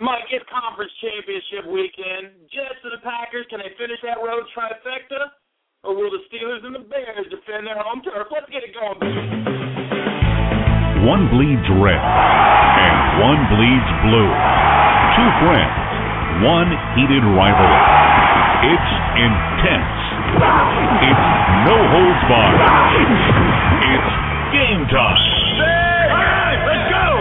Mike, it's conference championship weekend. Jets and the Packers, can they finish that road trifecta? Or will the Steelers and the Bears defend their home turf? Let's get it going, baby. One bleeds red, and one bleeds blue. Two friends, one heated rivalry. It's intense. It's no holds barred. It's game time.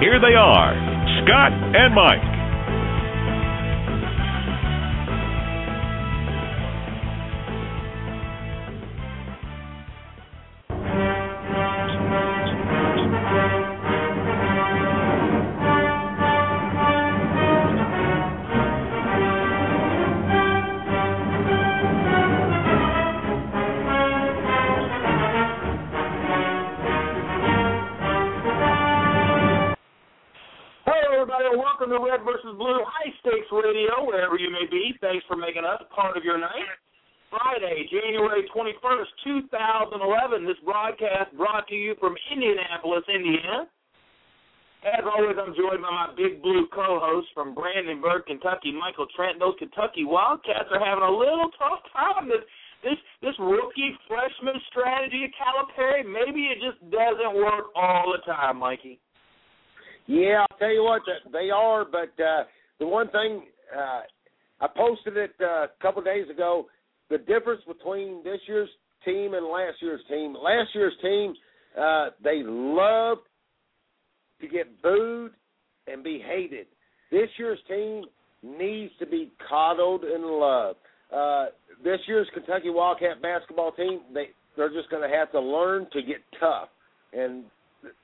Here they are, Scott and Mike. Part of your night. Friday, January 21st, 2011. This broadcast brought to you from Indianapolis, Indiana. As always, I'm joined by my Big Blue co-host from Brandenburg, Kentucky, Michael Trent. Those Kentucky Wildcats are having a little tough time. This this this rookie freshman strategy of Calipari, maybe it just doesn't work all the time, Mikey. Yeah, I'll tell you what, they are. But uh, the one thing uh, I posted it uh, a couple days ago, the difference between this year's team and last year's team. Last year's team, uh, they loved to get booed and be hated. This year's team needs to be coddled and loved. Uh, this year's Kentucky Wildcat basketball team, they they're just going to have to learn to get tough, and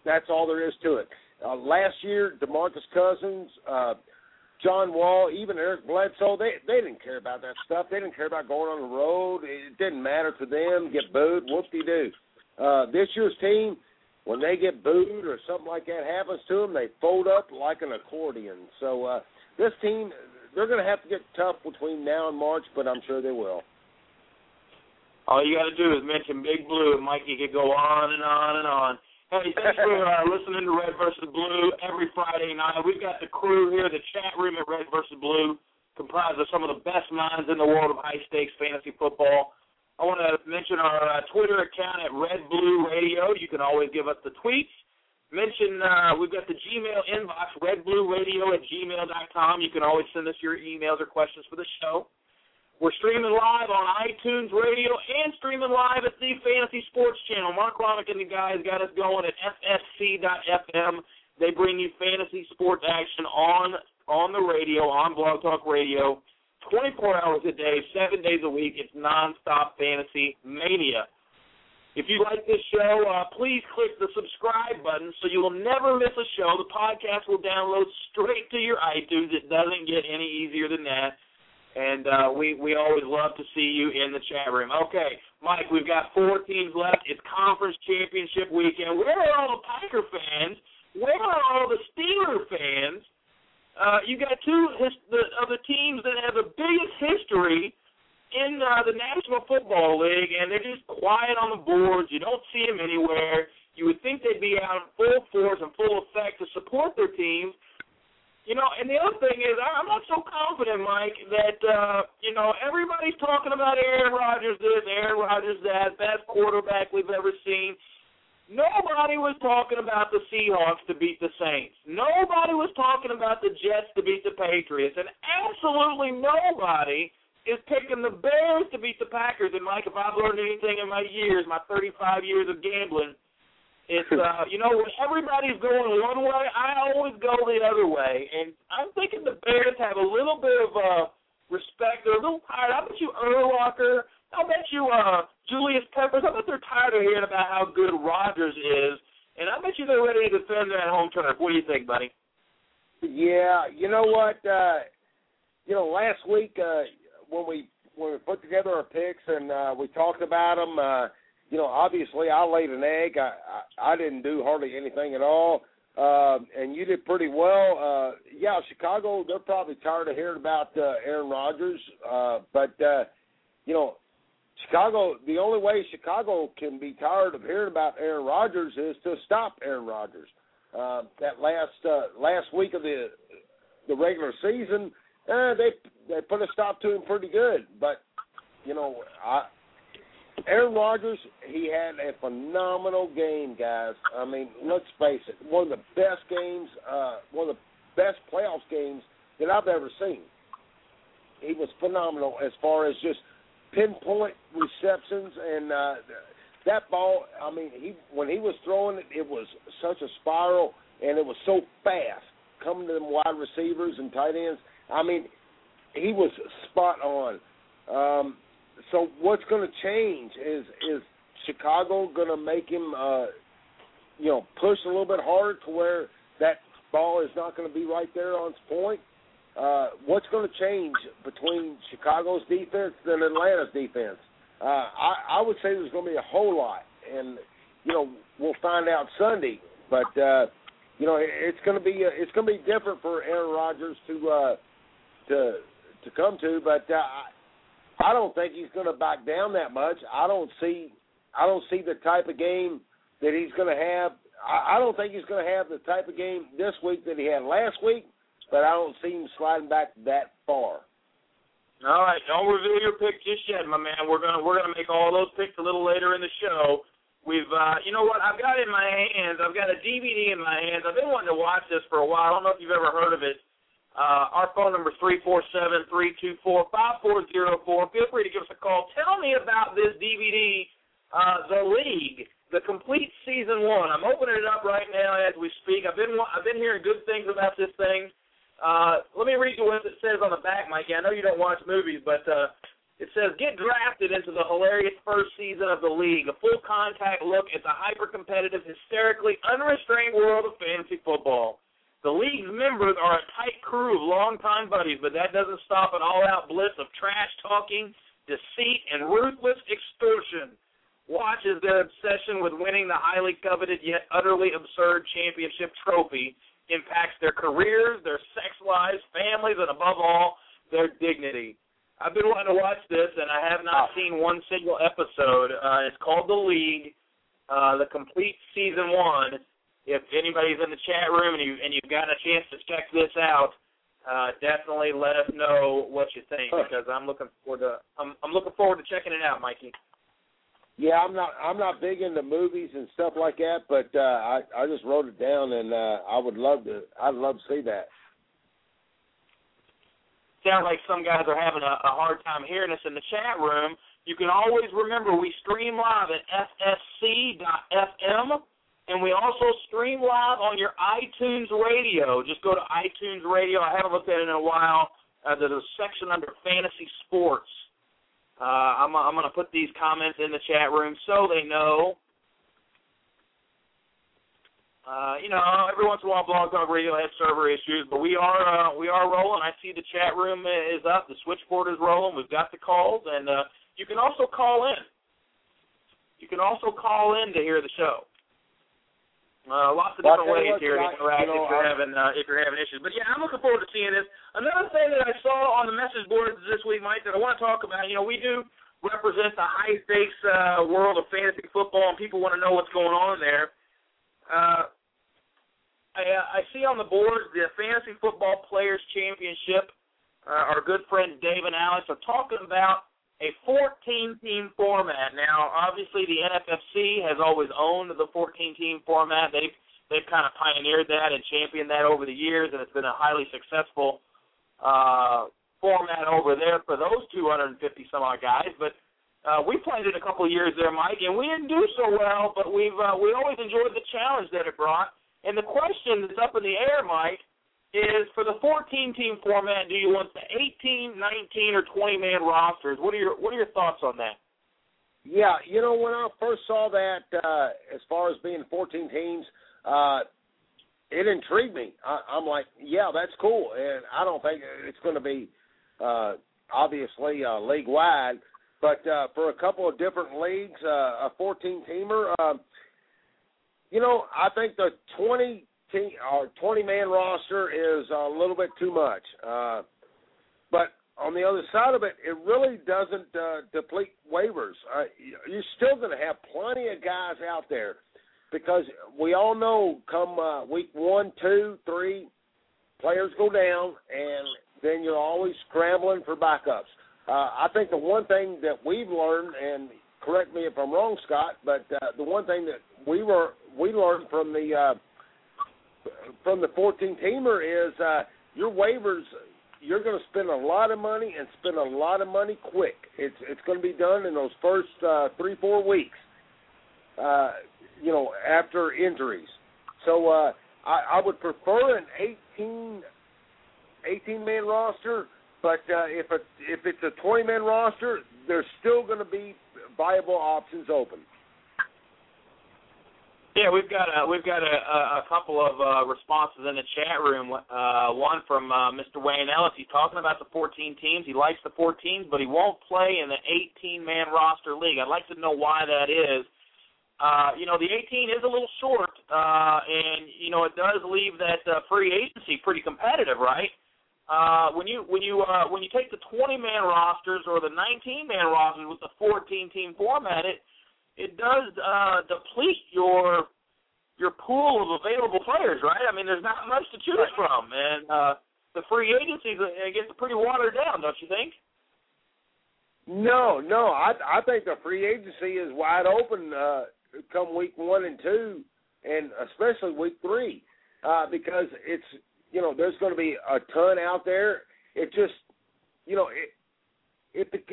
that's all there is to it. Uh, last year, Demarcus Cousins, uh, John Wall, even Eric Bledsoe, they they didn't care about that stuff. They didn't care about going on the road. It didn't matter to them. Get booed, whoop de doo. Uh, this year's team, when they get booed or something like that happens to them, they fold up like an accordion. So uh, this team, they're going to have to get tough between now and March, but I'm sure they will. All you got to do is mention Big Blue, and Mikey could go on and on and on. Hey, thanks for uh, listening to Red versus Blue every Friday night. We've got the crew here, the chat room at Red versus Blue, comprised of some of the best minds in the world of high stakes fantasy football. I want to mention our uh, Twitter account at Red Blue Radio. You can always give us the tweets. Mention uh, we've got the Gmail inbox, redblueradio at gmail.com. You can always send us your emails or questions for the show. We're streaming live on iTunes Radio and streaming live at the Fantasy Sports Channel. Mark Romick and the guys got us going at FSC.FM. They bring you fantasy sports action on on the radio, on Blog Talk Radio, 24 hours a day, seven days a week. It's nonstop fantasy mania. If you like this show, uh, please click the subscribe button so you will never miss a show. The podcast will download straight to your iTunes. It doesn't get any easier than that. And uh, we we always love to see you in the chat room. Okay, Mike, we've got four teams left. It's conference championship weekend. Where are all the Packer fans? Where are all the Steeler fans? Uh, you got two his, the, of the teams that have the biggest history in uh, the National Football League, and they're just quiet on the boards. You don't see them anywhere. You would think they'd be out in full force and full effect to support their teams. You know, and the other thing is, I'm not so confident, Mike, that uh, you know everybody's talking about Aaron Rodgers this, Aaron Rodgers that, best quarterback we've ever seen. Nobody was talking about the Seahawks to beat the Saints. Nobody was talking about the Jets to beat the Patriots. And absolutely nobody is picking the Bears to beat the Packers. And Mike, if I've learned anything in my years, my 35 years of gambling, it's uh, you know when everybody's going one way, I always go the other way. And I'm thinking the Bears have a little bit of uh, respect. They're a little tired. I bet you Urlacher I bet you uh Julius Peppers, I bet they're tired of hearing about how good Rodgers is, and I bet you they're ready to defend their home turf. What do you think, buddy? Yeah, you know what? Uh you know, last week uh when we when we put together our picks and uh we talked about them, uh you know, obviously I laid an egg. I I, I didn't do hardly anything at all. Uh, and you did pretty well. Uh, yeah, Chicago, they're probably tired of hearing about uh, Aaron Rodgers. Uh, but, uh, you know, Chicago, the only way Chicago can be tired of hearing about Aaron Rodgers is to stop Aaron Rodgers. Uh, that last uh, last week of the the regular season, uh, they they put a stop to him pretty good. But you know, I, Aaron Rodgers, he had a phenomenal game, guys. I mean, let's face it, one of the best games, uh, one of the best playoffs games that I've ever seen. He was phenomenal as far as just pinpoint receptions and uh that ball I mean he when he was throwing it it was such a spiral and it was so fast coming to them wide receivers and tight ends. I mean he was spot on. Um so what's going to change is is Chicago going to make him uh you know push a little bit harder to where that ball is not going to be right there on its point uh, what's going to change between Chicago's defense and Atlanta's defense? Uh, I, I would say there's going to be a whole lot, and you know we'll find out Sunday. But uh, you know it's going to be uh, it's going to be different for Aaron Rodgers to uh, to to come to. But uh, I don't think he's going to back down that much. I don't see I don't see the type of game that he's going to have. I, I don't think he's going to have the type of game this week that he had last week but I don't see him sliding back that far. All right, don't reveal your pick just yet, my man. We're gonna we're gonna make all those picks a little later in the show. We've uh you know what, I've got in my hands, I've got a DVD in my hands. I've been wanting to watch this for a while. I don't know if you've ever heard of it. Uh our phone number is three four seven three two four five four zero four. Feel free to give us a call. Tell me about this DVD, uh, The League, the complete season one. I'm opening it up right now as we speak. I've been I've been hearing good things about this thing. Uh, let me read you what it says on the back, Mikey. I know you don't watch movies, but uh, it says, Get drafted into the hilarious first season of the league, a full contact look at the hyper competitive, hysterically unrestrained world of fantasy football. The league's members are a tight crew of longtime buddies, but that doesn't stop an all out blitz of trash talking, deceit, and ruthless extortion. Watch as their obsession with winning the highly coveted yet utterly absurd championship trophy impacts their careers, their sex lives, families, and above all, their dignity. I've been wanting to watch this, and I have not seen one single episode. Uh, it's called The League, uh, the complete season one. If anybody's in the chat room and you and you've gotten a chance to check this out, uh, definitely let us know what you think because I'm looking forward to I'm I'm looking forward to checking it out, Mikey. Yeah, I'm not I'm not big into movies and stuff like that, but uh I I just wrote it down and uh I would love to I'd love to see that. Sounds like some guys are having a, a hard time hearing us in the chat room. You can always remember we stream live at fsc.fm and we also stream live on your iTunes radio. Just go to iTunes radio. I haven't looked at it in a while. Uh, there's a section under fantasy sports uh, I'm, I'm going to put these comments in the chat room so they know. Uh, you know, every once in a while, Blog Talk Radio has server issues, but we are uh, we are rolling. I see the chat room is up, the switchboard is rolling. We've got the calls, and uh, you can also call in. You can also call in to hear the show. Uh, lots of different ways here to interact you know, if you're having uh, if you're having issues. But yeah, I'm looking forward to seeing this. Another thing that I saw on the message boards this week, Mike, that I want to talk about. You know, we do represent the high stakes uh, world of fantasy football, and people want to know what's going on there. Uh, I, uh, I see on the boards the Fantasy Football Players Championship. Uh, our good friend Dave and Alex are talking about a 14 team format. Now, obviously, the NFFC has always owned the 14 team format. They've they've kind of pioneered that and championed that over the years, and it's been a highly successful uh, format over there for those 250 some odd guys. But uh, we played it a couple years there, Mike, and we didn't do so well. But we've uh, we always enjoyed the challenge that it brought. And the question that's up in the air, Mike, is for the 14 team format, do you want the 18, 19, or 20 man rosters? What are your What are your thoughts on that? Yeah, you know when I first saw that, uh, as far as being 14 teams, uh, it intrigued me. I, I'm like, yeah, that's cool, and I don't think it's going to be uh, obviously uh, league wide, but uh, for a couple of different leagues, uh, a 14 teamer. Uh, you know, I think the 20 team or 20 man roster is a little bit too much. Uh, but on the other side of it, it really doesn't uh, deplete waivers. Uh, you're still going to have plenty of guys out there because we all know come uh, week one, two, three, players go down, and then you're always scrambling for backups. Uh, I think the one thing that we've learned, and correct me if I'm wrong, Scott, but uh, the one thing that we were we learned from the uh, from the 14 teamer is uh, your waivers. You're going to spend a lot of money and spend a lot of money quick. It's it's going to be done in those first uh, three four weeks. Uh, you know, after injuries. So uh, I, I would prefer an 18, 18 man roster, but uh, if a, if it's a 20 man roster, there's still going to be viable options open. Yeah, we've got a we've got a, a couple of uh, responses in the chat room. Uh, one from uh, Mr. Wayne Ellis. He's talking about the 14 teams. He likes the 14s, but he won't play in the 18 man roster league. I'd like to know why that is. Uh, you know, the 18 is a little short, uh, and you know it does leave that uh, free agency pretty competitive, right? Uh, when you when you uh, when you take the 20 man rosters or the 19 man rosters with the 14 team format, it it does uh, deplete your your pool of available players, right? I mean, there's not much to choose from, and uh, the free agency gets pretty watered down, don't you think? No, no, I I think the free agency is wide open. Uh, come week one and two, and especially week three, uh, because it's you know there's going to be a ton out there. It just you know it it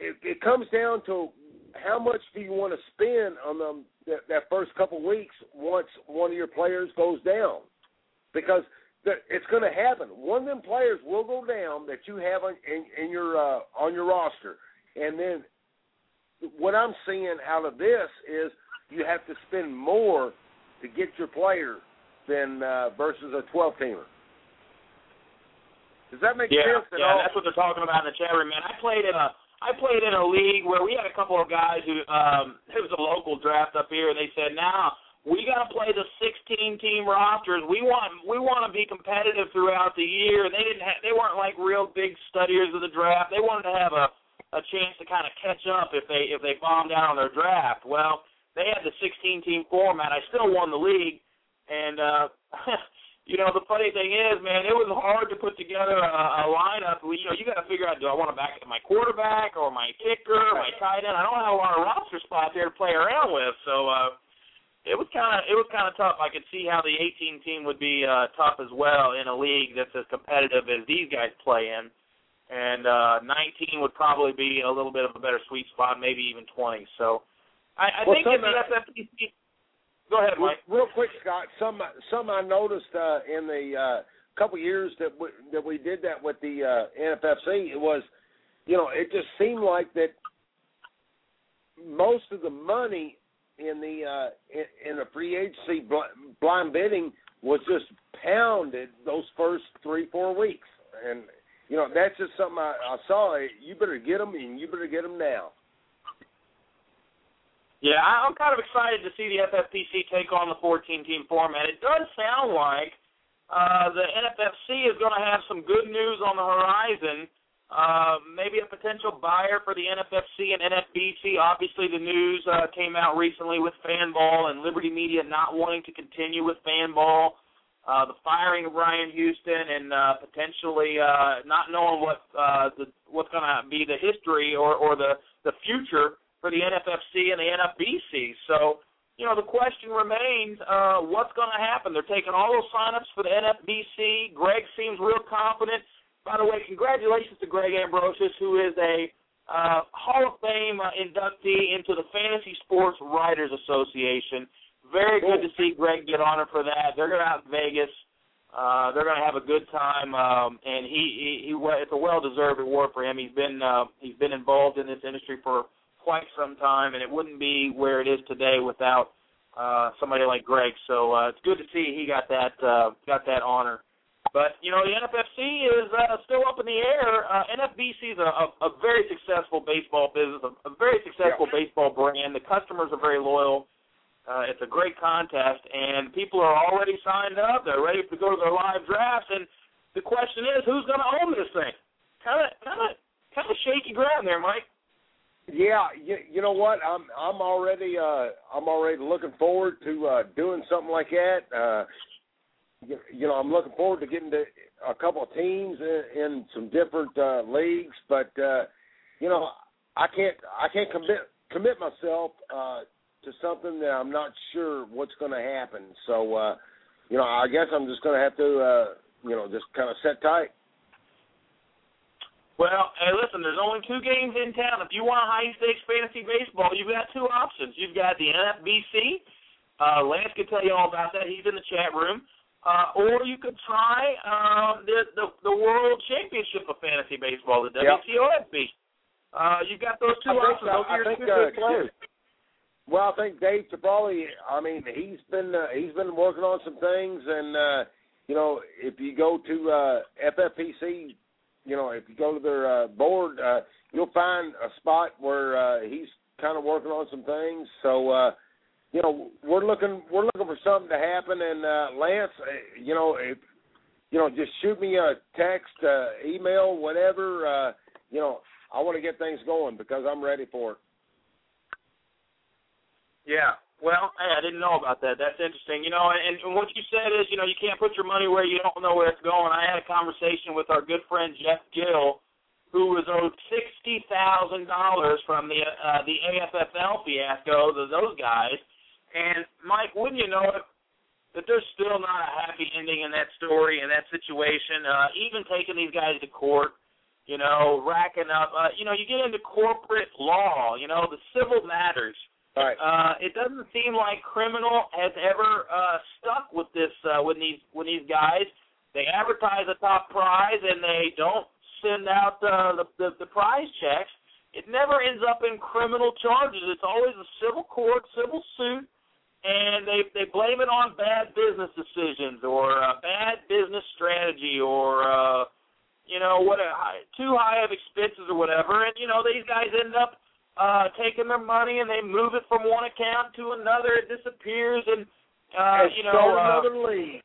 it, it comes down to how much do you want to spend on them that, that first couple weeks once one of your players goes down, because it's going to happen. One of them players will go down that you have on, in, in your uh, on your roster, and then what I'm seeing out of this is you have to spend more to get your player than uh, versus a 12 teamer. Does that make yeah, sense? At yeah, all? that's what they're talking about in the chat room, man. I played in a I played in a league where we had a couple of guys who um it was a local draft up here and they said, Now we gotta play the sixteen team rosters. We want we wanna be competitive throughout the year. They didn't have, they weren't like real big studiers of the draft. They wanted to have a a chance to kind of catch up if they if they bombed out on their draft. Well, they had the 16 team format. I still won the league, and uh, you know the funny thing is, man, it was hard to put together a, a lineup. You know, you got to figure out do I want to back my quarterback or my kicker, or my tight end. I don't have a lot of roster spots there to play around with, so. uh it was kind of it was kind of tough. I could see how the 18 team would be uh, tough as well in a league that's as competitive as these guys play in, and uh, 19 would probably be a little bit of a better sweet spot, maybe even 20. So I, I well, think in the FFPC. Go ahead, Mike. Real quick, Scott. Some some I noticed uh, in the uh, couple years that we, that we did that with the uh, NFFC. It was, you know, it just seemed like that most of the money in the uh, in, in the free agency blind bidding was just pounded those first three four weeks, and you know that's just something I, I saw. You better get them, and you better get them now. Yeah, I'm kind of excited to see the FFPC take on the 14-team format. It does sound like uh, the NFFC is going to have some good news on the horizon. Uh, maybe a potential buyer for the NFFC and NFBC. Obviously, the news uh, came out recently with Fanball and Liberty Media not wanting to continue with Fanball. uh, the firing of Ryan Houston, and uh, potentially uh, not knowing what uh, the what's going to be the history or or the the future for the NFFC and the NFBC. So, you know, the question remains, uh, what's going to happen? They're taking all those signups for the NFBC. Greg seems real confident. By the way, congratulations to Greg Ambrosius, who is a uh, Hall of Fame uh, inductee into the Fantasy Sports Writers Association. Very good to see Greg get honored for that. They're going out in Vegas. Uh, they're going to have a good time, um, and he, he, he it's a well-deserved award for him. He's been uh, he's been involved in this industry for quite some time, and it wouldn't be where it is today without uh, somebody like Greg. So uh, it's good to see he got that uh, got that honor. But you know the NFFC is uh, still up in the air. Uh, NFBC is a, a, a very successful baseball business, a, a very successful yeah. baseball brand. The customers are very loyal. Uh, it's a great contest, and people are already signed up. They're ready to go to their live drafts, and the question is, who's going to own this thing? Kind of, kind of, kind of shaky ground there, Mike. Yeah, you, you know what? I'm I'm already uh I'm already looking forward to uh doing something like that. Uh you, you know, I'm looking forward to getting to a couple of teams in, in some different uh leagues, but uh you know, I can't I can't commit commit myself uh to something that I'm not sure what's going to happen. So, uh, you know, I guess I'm just going to have to, uh, you know, just kind of set tight. Well, hey, listen, there's only two games in town. If you want high stakes fantasy baseball, you've got two options. You've got the NFBC. Uh, Lance can tell you all about that. He's in the chat room. Uh, or you could try uh, the, the the World Championship of Fantasy Baseball, the WCOFB. Yep. Uh, you've got those two options. Those are your two uh, players. Well, I think Dave Tabrali. I mean, he's been uh, he's been working on some things, and uh, you know, if you go to uh, FFPC, you know, if you go to their uh, board, uh, you'll find a spot where uh, he's kind of working on some things. So, uh, you know, we're looking we're looking for something to happen. And uh, Lance, uh, you know, if you know, just shoot me a text, uh, email, whatever. Uh, you know, I want to get things going because I'm ready for it. Yeah. Well, hey, I didn't know about that. That's interesting. You know, and, and what you said is, you know, you can't put your money where you don't know where it's going. I had a conversation with our good friend Jeff Gill, who was owed sixty thousand dollars from the uh, the AFFL fiasco to those guys. And Mike, wouldn't you know it, that there's still not a happy ending in that story and that situation. Uh, even taking these guys to court, you know, racking up. Uh, you know, you get into corporate law. You know, the civil matters Right. Uh, it doesn't seem like criminal has ever uh, stuck with this uh, with these with these guys. They advertise a top prize and they don't send out uh, the, the the prize checks. It never ends up in criminal charges. It's always a civil court, civil suit, and they they blame it on bad business decisions or uh, bad business strategy or uh, you know what a, too high of expenses or whatever. And you know these guys end up uh, taking their money and they move it from one account to another. It disappears and uh, you know start uh, another league.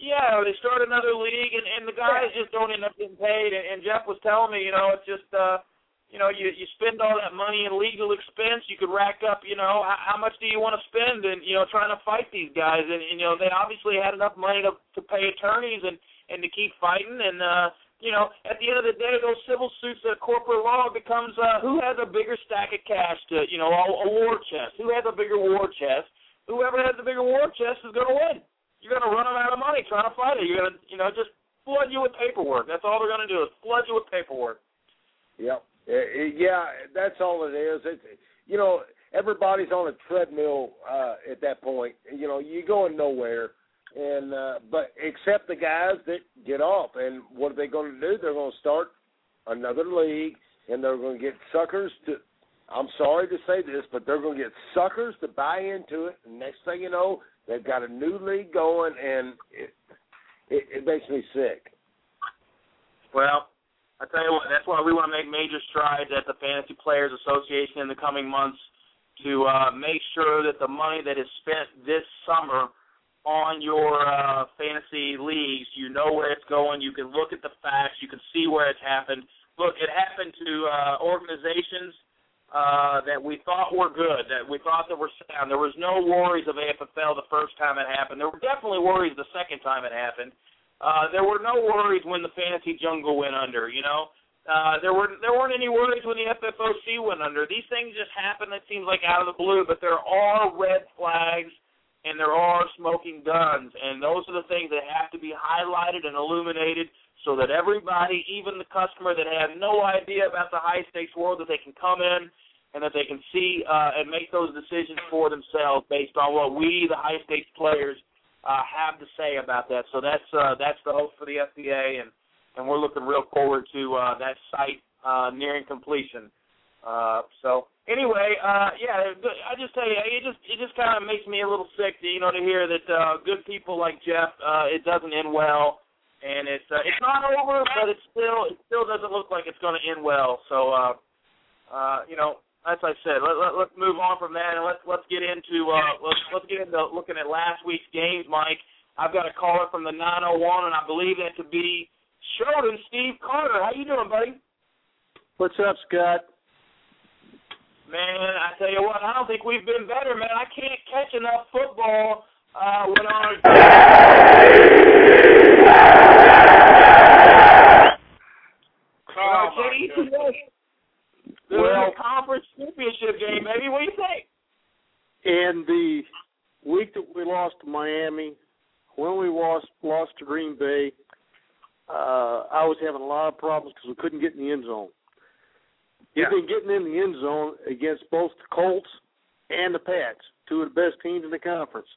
Yeah, they start another league and, and the guys yeah. just don't end up getting paid. And, and Jeff was telling me, you know, it's just uh, you know, you you spend all that money in legal expense. You could rack up, you know, how, how much do you want to spend and you know trying to fight these guys? And, and you know, they obviously had enough money to to pay attorneys and and to keep fighting and. uh you know, at the end of the day, those civil suits, that corporate law becomes uh, who has a bigger stack of cash to, you know, a, a war chest. Who has a bigger war chest? Whoever has the bigger war chest is going to win. You're going to run them out of money trying to fight it. You're going to, you know, just flood you with paperwork. That's all they're going to do is flood you with paperwork. Yep. Yeah, that's all it is. It's, you know, everybody's on a treadmill uh, at that point. You know, you're going nowhere and uh, but except the guys that get off, and what are they going to do? They're going to start another league, and they're going to get suckers to. I'm sorry to say this, but they're going to get suckers to buy into it. And next thing you know, they've got a new league going, and it it, it makes me sick. Well, I tell you what, that's why we want to make major strides at the Fantasy Players Association in the coming months to uh, make sure that the money that is spent this summer on your uh, fantasy leagues. You know where it's going. You can look at the facts. You can see where it's happened. Look, it happened to uh, organizations uh, that we thought were good, that we thought that were sound. There was no worries of AFFL the first time it happened. There were definitely worries the second time it happened. Uh, there were no worries when the fantasy jungle went under. You know, uh, there were there weren't any worries when the FFOC went under. These things just happen. It seems like out of the blue, but there are red flags and there are smoking guns, and those are the things that have to be highlighted and illuminated so that everybody, even the customer that has no idea about the high stakes world, that they can come in and that they can see uh, and make those decisions for themselves based on what we, the high stakes players, uh, have to say about that. So that's uh, that's the hope for the FBA, and and we're looking real forward to uh, that site uh, nearing completion. Uh, so anyway, uh, yeah, I just tell you, it just it just kind of makes me a little sick, to, you know, to hear that uh, good people like Jeff, uh, it doesn't end well, and it's uh, it's not over, but it still it still doesn't look like it's going to end well. So, uh, uh, you know, as I said, let, let, let's move on from that and let's let's get into uh, let's let's get into looking at last week's games, Mike. I've got a caller from the 901, and I believe that to be Sheldon Steve Carter. How you doing, buddy? What's up, Scott? Man, I tell you what, I don't think we've been better, man. I can't catch enough football uh, when our oh, well, conference championship game, baby. What do you think? In the week that we lost to Miami, when we lost lost to Green Bay, uh, I was having a lot of problems because we couldn't get in the end zone. Yeah. We've been getting in the end zone against both the Colts and the Pats, two of the best teams in the conference.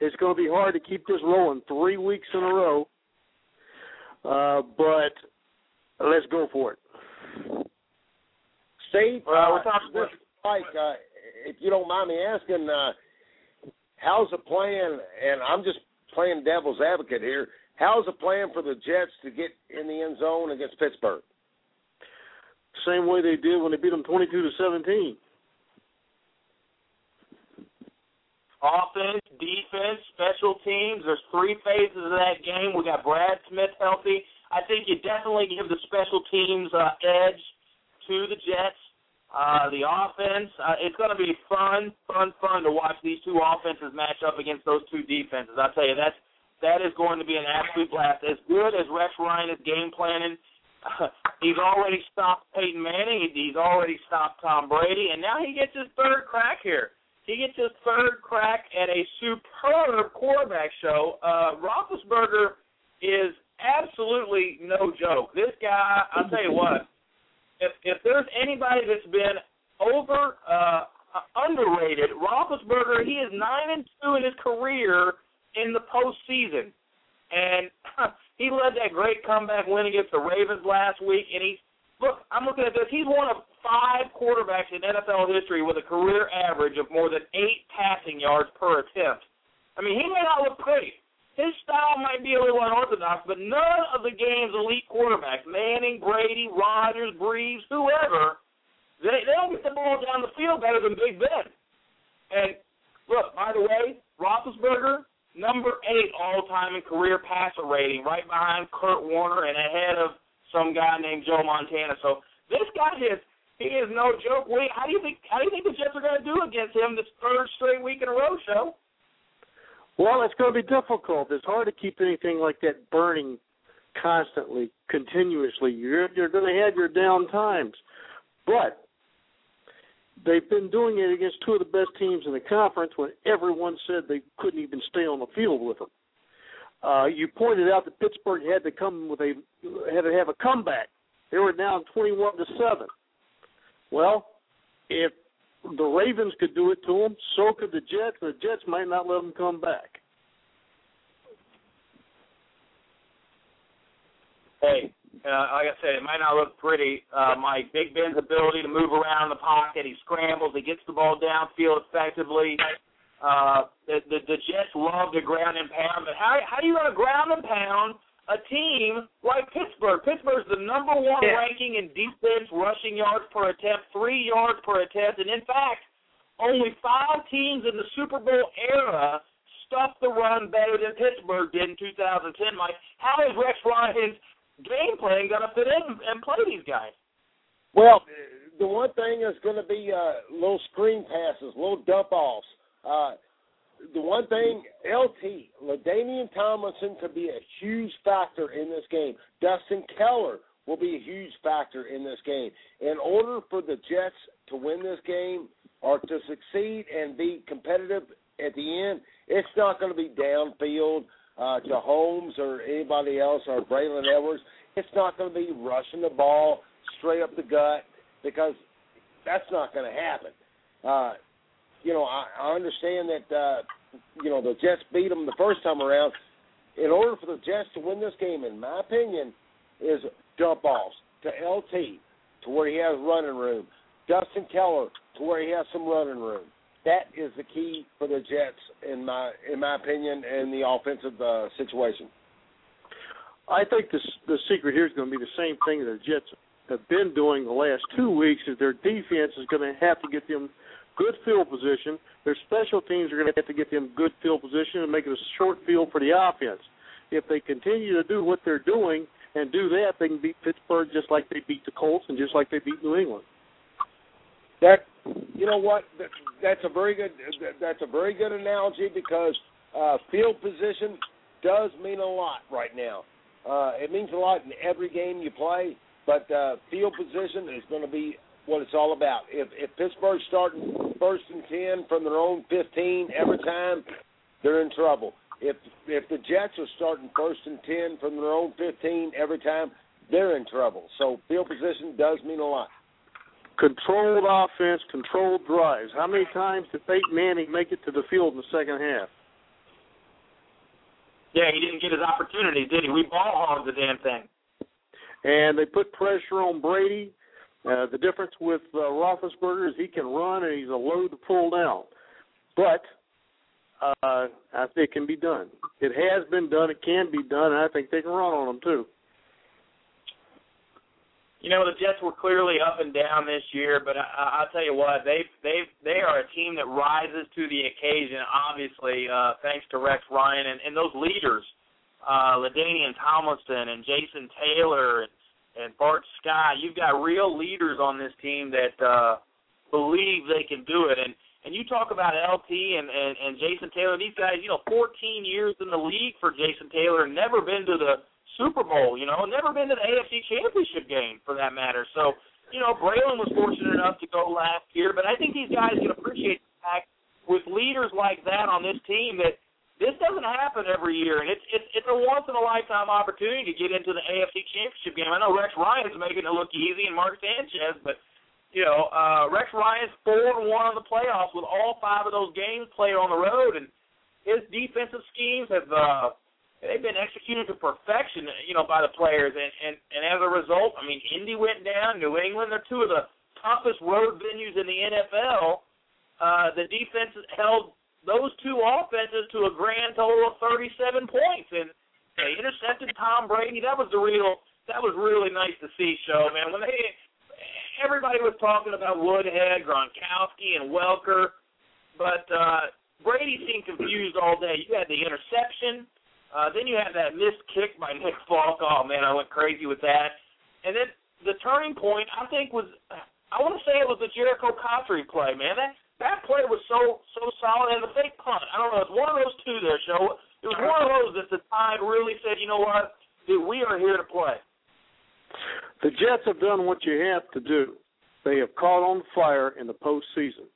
It's going to be hard to keep this rolling three weeks in a row, uh, but let's go for it. Steve, well, uh, talking this, Mike, uh, if you don't mind me asking, uh, how's the plan? And I'm just playing devil's advocate here. How's the plan for the Jets to get in the end zone against Pittsburgh? Same way they did when they beat them 22 to 17. Offense, defense, special teams. There's three phases of that game. We got Brad Smith healthy. I think you definitely give the special teams uh, edge to the Jets. Uh, the offense, uh, it's going to be fun, fun, fun to watch these two offenses match up against those two defenses. I'll tell you, that's that is going to be an absolute blast. As good as Rex Ryan is game planning, he's already stopped Peyton Manning. He's already stopped Tom Brady, and now he gets his third crack here. He gets his third crack at a superb quarterback show. Uh, Roethlisberger is absolutely no joke. This guy, I'll tell you what, if if there's anybody that's been over uh, underrated, Roethlisberger, he is nine and two in his career in the postseason, and he led that great comeback win against the Ravens last week. And he's look, I'm looking at this. He's one of five quarterbacks in NFL history with a career average of more than eight passing yards per attempt. I mean, he may not look pretty. His style might be a little unorthodox, but none of the game's elite quarterbacks, Manning, Brady, Rodgers, Brees, whoever, they, they don't get the ball down the field better than Big Ben. And look, by the way, Roethlisberger, number eight all time in career passer rating, right behind Kurt Warner and ahead of some guy named Joe Montana. So this guy is he is no joke. Wait, how do you think how do you think the Jets are going to do against him this third straight week in a row show? Well, it's going to be difficult. It's hard to keep anything like that burning constantly, continuously. You're you're going to have your down times, but they've been doing it against two of the best teams in the conference when everyone said they couldn't even stay on the field with them. Uh, you pointed out that Pittsburgh had to come with a had to have a comeback. They were down twenty-one to seven. Well, if the Ravens could do it to them. So could the Jets. The Jets might not let them come back. Hey, uh, like I said, it might not look pretty. Uh, Mike, Big Ben's ability to move around in the pocket, he scrambles, he gets the ball downfield effectively. Uh, the, the the Jets love to ground and pound, but how how are you going to ground and pound a team like Pittsburgh. Pittsburgh's the number one yeah. ranking in defense rushing yards per attempt, three yards per attempt, and in fact, only five teams in the Super Bowl era stuffed the run better than Pittsburgh did in 2010. Mike, how is Rex Ryan's game plan going to fit in and play these guys? Well, the one thing is going to be uh, little screen passes, little dump offs. Uh, the one thing, LT, LaDainian Tomlinson could be a huge factor in this game. Dustin Keller will be a huge factor in this game. In order for the Jets to win this game or to succeed and be competitive at the end, it's not going to be downfield uh, to Holmes or anybody else or Braylon Edwards. It's not going to be rushing the ball straight up the gut because that's not going to happen. Uh, you know, I, I understand that uh, you know the Jets beat them the first time around. In order for the Jets to win this game, in my opinion, is dump offs to LT to where he has running room, Dustin Keller to where he has some running room. That is the key for the Jets, in my in my opinion, in the offensive uh, situation. I think the the secret here is going to be the same thing that the Jets have been doing the last two weeks. Is their defense is going to have to get them good field position. Their special teams are going to have to get them good field position and make it a short field for the offense. If they continue to do what they're doing and do that, they can beat Pittsburgh just like they beat the Colts and just like they beat New England. That you know what? That's a very good. That's a very good analogy because uh, field position does mean a lot right now. Uh, it means a lot in every game you play, but uh, field position is going to be what it's all about. If if Pittsburgh's starting first and ten from their own fifteen every time, they're in trouble. If if the Jets are starting first and ten from their own fifteen every time, they're in trouble. So field position does mean a lot. Controlled offense, controlled drives. How many times did Peyton Manning make it to the field in the second half? Yeah, he didn't get his opportunity, did he? We ball hogged the damn thing. And they put pressure on Brady uh, the difference with uh, Roethlisberger is he can run and he's a load to pull down, but uh, I think it can be done. It has been done. It can be done, and I think they can run on them too. You know the Jets were clearly up and down this year, but I, I'll tell you what they they they are a team that rises to the occasion. Obviously, uh, thanks to Rex Ryan and, and those leaders, uh, LaDainian Tomlinson and Jason Taylor and and Bart Scott. You've got real leaders on this team that uh, believe they can do it. And and you talk about LT and, and and Jason Taylor. These guys, you know, 14 years in the league for Jason Taylor, never been to the Super Bowl. You know, never been to the AFC Championship game for that matter. So, you know, Braylon was fortunate enough to go last year, but I think these guys can appreciate the fact with leaders like that on this team that this doesn't happen every year, and it's it's it's a once in a lifetime opportunity to get into the AFC Championship game. I know Rex Ryan's making it look easy, and Mark Sanchez, but you know uh, Rex Ryan's four and one in the playoffs with all five of those games played on the road, and his defensive schemes have uh, they've been executed to perfection, you know, by the players, and and and as a result, I mean, Indy went down, New England, they're two of the toughest road venues in the NFL. Uh, the defense held those two offenses to a grand total of 37 points, and they intercepted Tom Brady. That was the real. That was really nice to see, show man. When they everybody was talking about Woodhead, Gronkowski, and Welker, but uh, Brady seemed confused all day. You had the interception, uh, then you had that missed kick by Nick Folk. Oh man, I went crazy with that. And then the turning point, I think, was I want to say it was the Jerricho Cotchery play, man. That that play was so so solid, and the fake punt. I don't know. It's one of those two there, show. It was one of those that the Tide really said, you know what, dude, we are here to play. The Jets have done what you have to do. They have caught on fire in the postseason.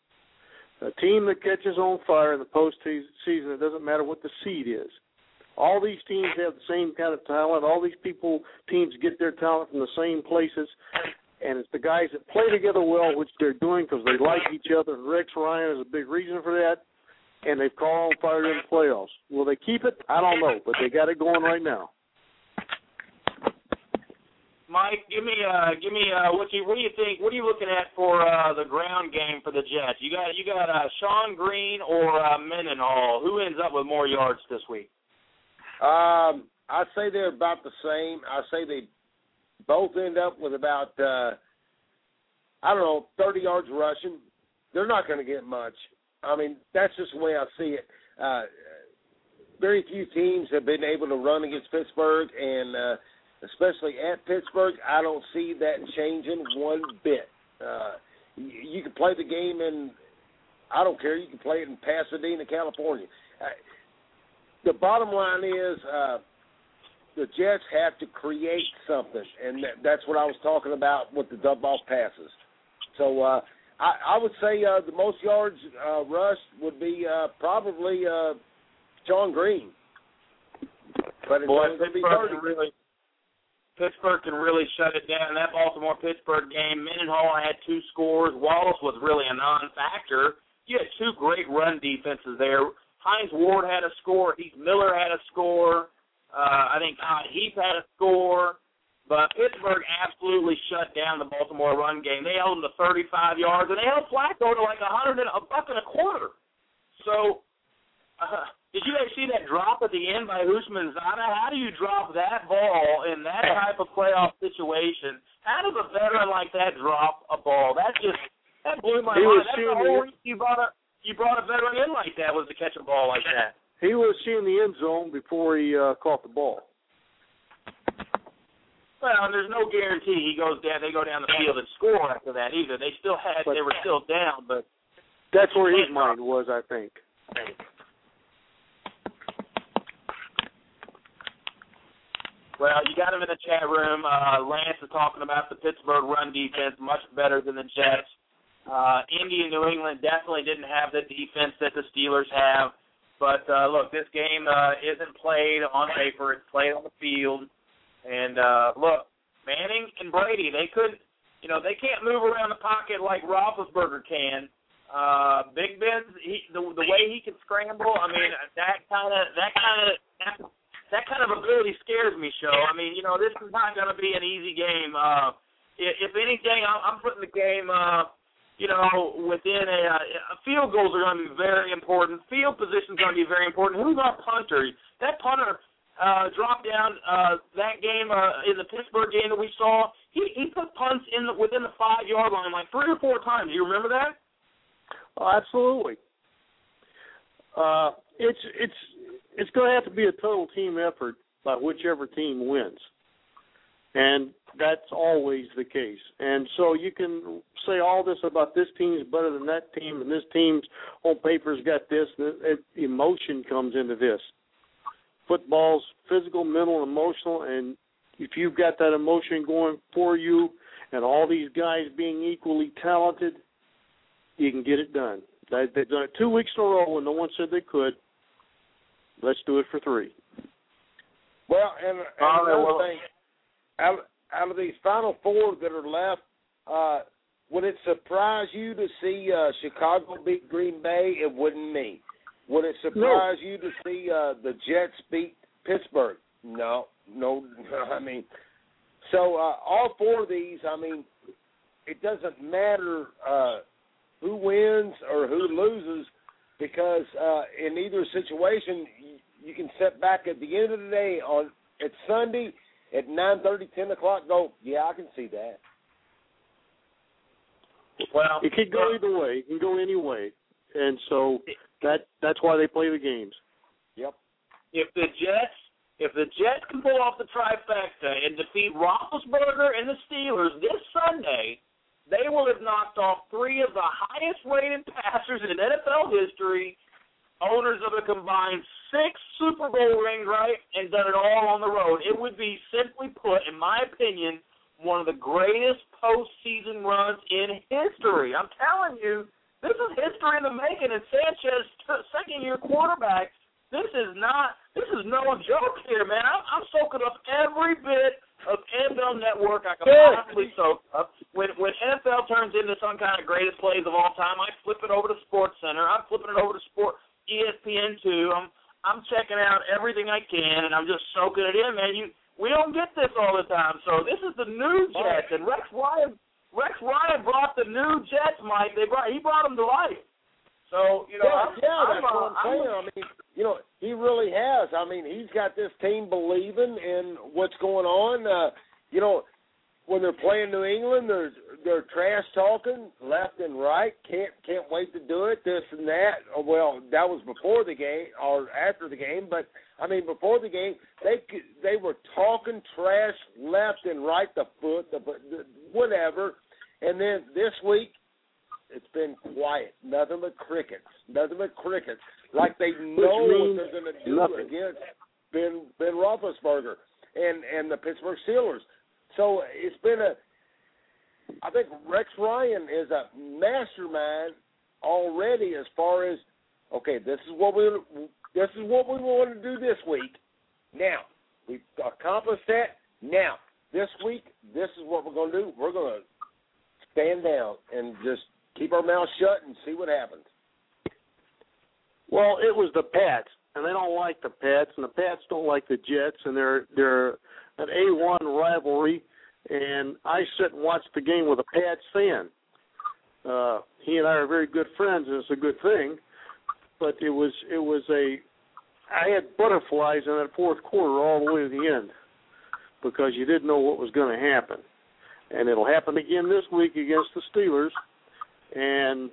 A team that catches on fire in the postseason, it doesn't matter what the seed is. All these teams have the same kind of talent. All these people, teams get their talent from the same places and it's the guys that play together well, which they're doing because they like each other. Rex Ryan is a big reason for that, and they've called on fire in the playoffs. Will they keep it? I don't know, but they got it going right now. Mike, give me uh give me uh what you what do you think what are you looking at for uh the ground game for the Jets? You got you got uh Shonn Greene or uh Mendenhall. Who ends up with more yards this week? Um I say they're about the same. I say they both end up with about uh I don't know, thirty yards rushing. They're not going to get much. I mean, that's just the way I see it. Uh very few teams have been able to run against Pittsburgh, and uh, especially at Pittsburgh, I don't see that changing one bit. Uh, you, you can play the game in, I don't care. You can play it in Pasadena, California. Uh, the bottom line is uh, the Jets have to create something, and that, that's what I was talking about with the dump off passes. So uh, I, I would say uh, the most yards uh, rushed would be uh, probably uh, John Green. But it's Boy, only going to be Pittsburgh 30. can really Pittsburgh can really shut it down. That Baltimore Pittsburgh game, Mendenhall had two scores. Wallace was really a non-factor. You had two great run defenses there. Hines Ward had a score. Heath Miller had a score. Uh, I think Todd Heath had a score. But Pittsburgh absolutely shut down the Baltimore run game. They held them to 35 yards, and they held Flacco to like a hundred and a buck and a quarter. So, uh, did you guys see that drop at the end by Houshmandzadeh? How do you drop that ball in that type of playoff situation? How does a veteran like that drop a ball? That just that blew my He mind. was That's the whole reason you brought a you brought a veteran in like that was to catch a ball like that. He was seeing the end zone before he uh, caught the ball. Well, and there's no guarantee he goes down. They go down the field and score after that either. They still had. But- They were still down, but That's where his mind was, I think. Well, you got him in the chat room. Uh, Lance is talking about the Pittsburgh run defense much better than the Jets. Uh, Indy and New England definitely didn't have the defense that the Steelers have. But uh, look, this game uh, isn't played on paper; it's played on the field. And uh, look, Manning and Brady, they couldn't, you know, they can't move around the pocket like Roethlisberger can. Uh, Big Ben, he, the the way he can scramble, I mean, that kind of that kind of that kind of ability scares me, show. I mean, you know, this is not going to be an easy game. Uh, if, if anything, I'm, I'm putting the game, uh, you know, within a, uh, field goals are going to be very important. Field position is going to be very important. Who's our punter? That punter uh, dropped down uh, that game uh, in the Pittsburgh game that we saw. He he put punts in the, within the five yard line like three or four times. Do you remember that? Oh, absolutely. Uh, it's it's it's going to have to be a total team effort by whichever team wins, and that's always the case. And so you can say all this about this team's better than that team, and this team's on paper's got this. And it, emotion comes into this. Football's physical, mental, and emotional, and if you've got that emotion going for you, and all these guys being equally talented, you can get it done. They, they've done it two weeks in a row, and no one said they could. Let's do it for three. Well, and, and All right, another well- thing, out, out of these final four that are left, uh, would it surprise you to see uh, Chicago beat Green Bay? It wouldn't me. Would it surprise you to see uh, the Jets beat Pittsburgh? No, no. I mean, so uh, all four of these. I mean, it doesn't matter uh, who wins or who loses because uh, in either situation, you, you can sit back at the end of the day on at Sunday at nine thirty, ten o'clock. Go, yeah, I can see that. Well, It could go either way. It can go any way, and so that that's why they play the games. Yep. if the Jets if the Jets can pull off the trifecta and defeat Roethlisberger and the Steelers this Sunday, they will have knocked off three of the highest rated passers in NFL history, owners of a combined six Super Bowl rings, right, and done it all on the road. It would be simply put, in my opinion, one of the greatest postseason runs in history. I'm telling you, this is history in the making. And Sanchez, second year quarterback, this is not this is no joke here, man. I'm, I'm soaking up every bit of NFL Network I can Good. possibly soak up. When when NFL turns into some kind of greatest plays of all time, I flip it over to Sports Center. I'm flipping it over to Sport E ESPN two. I'm I'm checking out everything I can, and I'm just soaking it in, man. You we don't get this all the time, so this is the new Jets, and Rex Ryan Rex Ryan brought the new Jets, Mike. They brought he brought them to life. So you know, yeah, I'm, yeah, I'm, that's uh, what I'm saying. I mean, you know, he really has. I mean, he's got this team believing in what's going on. Uh, you know, when they're playing New England, they're they're trash talking left and right. Can't can't wait to do it. This and that. Well, that was before the game or after the game, but I mean before the game, they they were talking trash left and right, the foot, the, the whatever. And then this week, it's been quiet. Nothing but crickets. Nothing but crickets. Like they know what they're going to do nothing. against Ben Ben Roethlisberger and and the Pittsburgh Steelers. So it's been a. I think Rex Ryan is a mastermind already as far as okay. This is what we this is what we want to do this week. Now we've accomplished that. Now this week, this is what we're going to do. We're going to stand down and just keep our mouth shut and see what happens. Well, it was the Pats, and they don't like the Pats, and the Pats don't like the Jets, and they're they're an A one rivalry. And I sit and watch the game with a Pats fan. Uh, he and I are very good friends, and it's a good thing. But it was it was a I had butterflies in that fourth quarter all the way to the end because you didn't know what was going to happen, and it'll happen again this week against the Steelers. And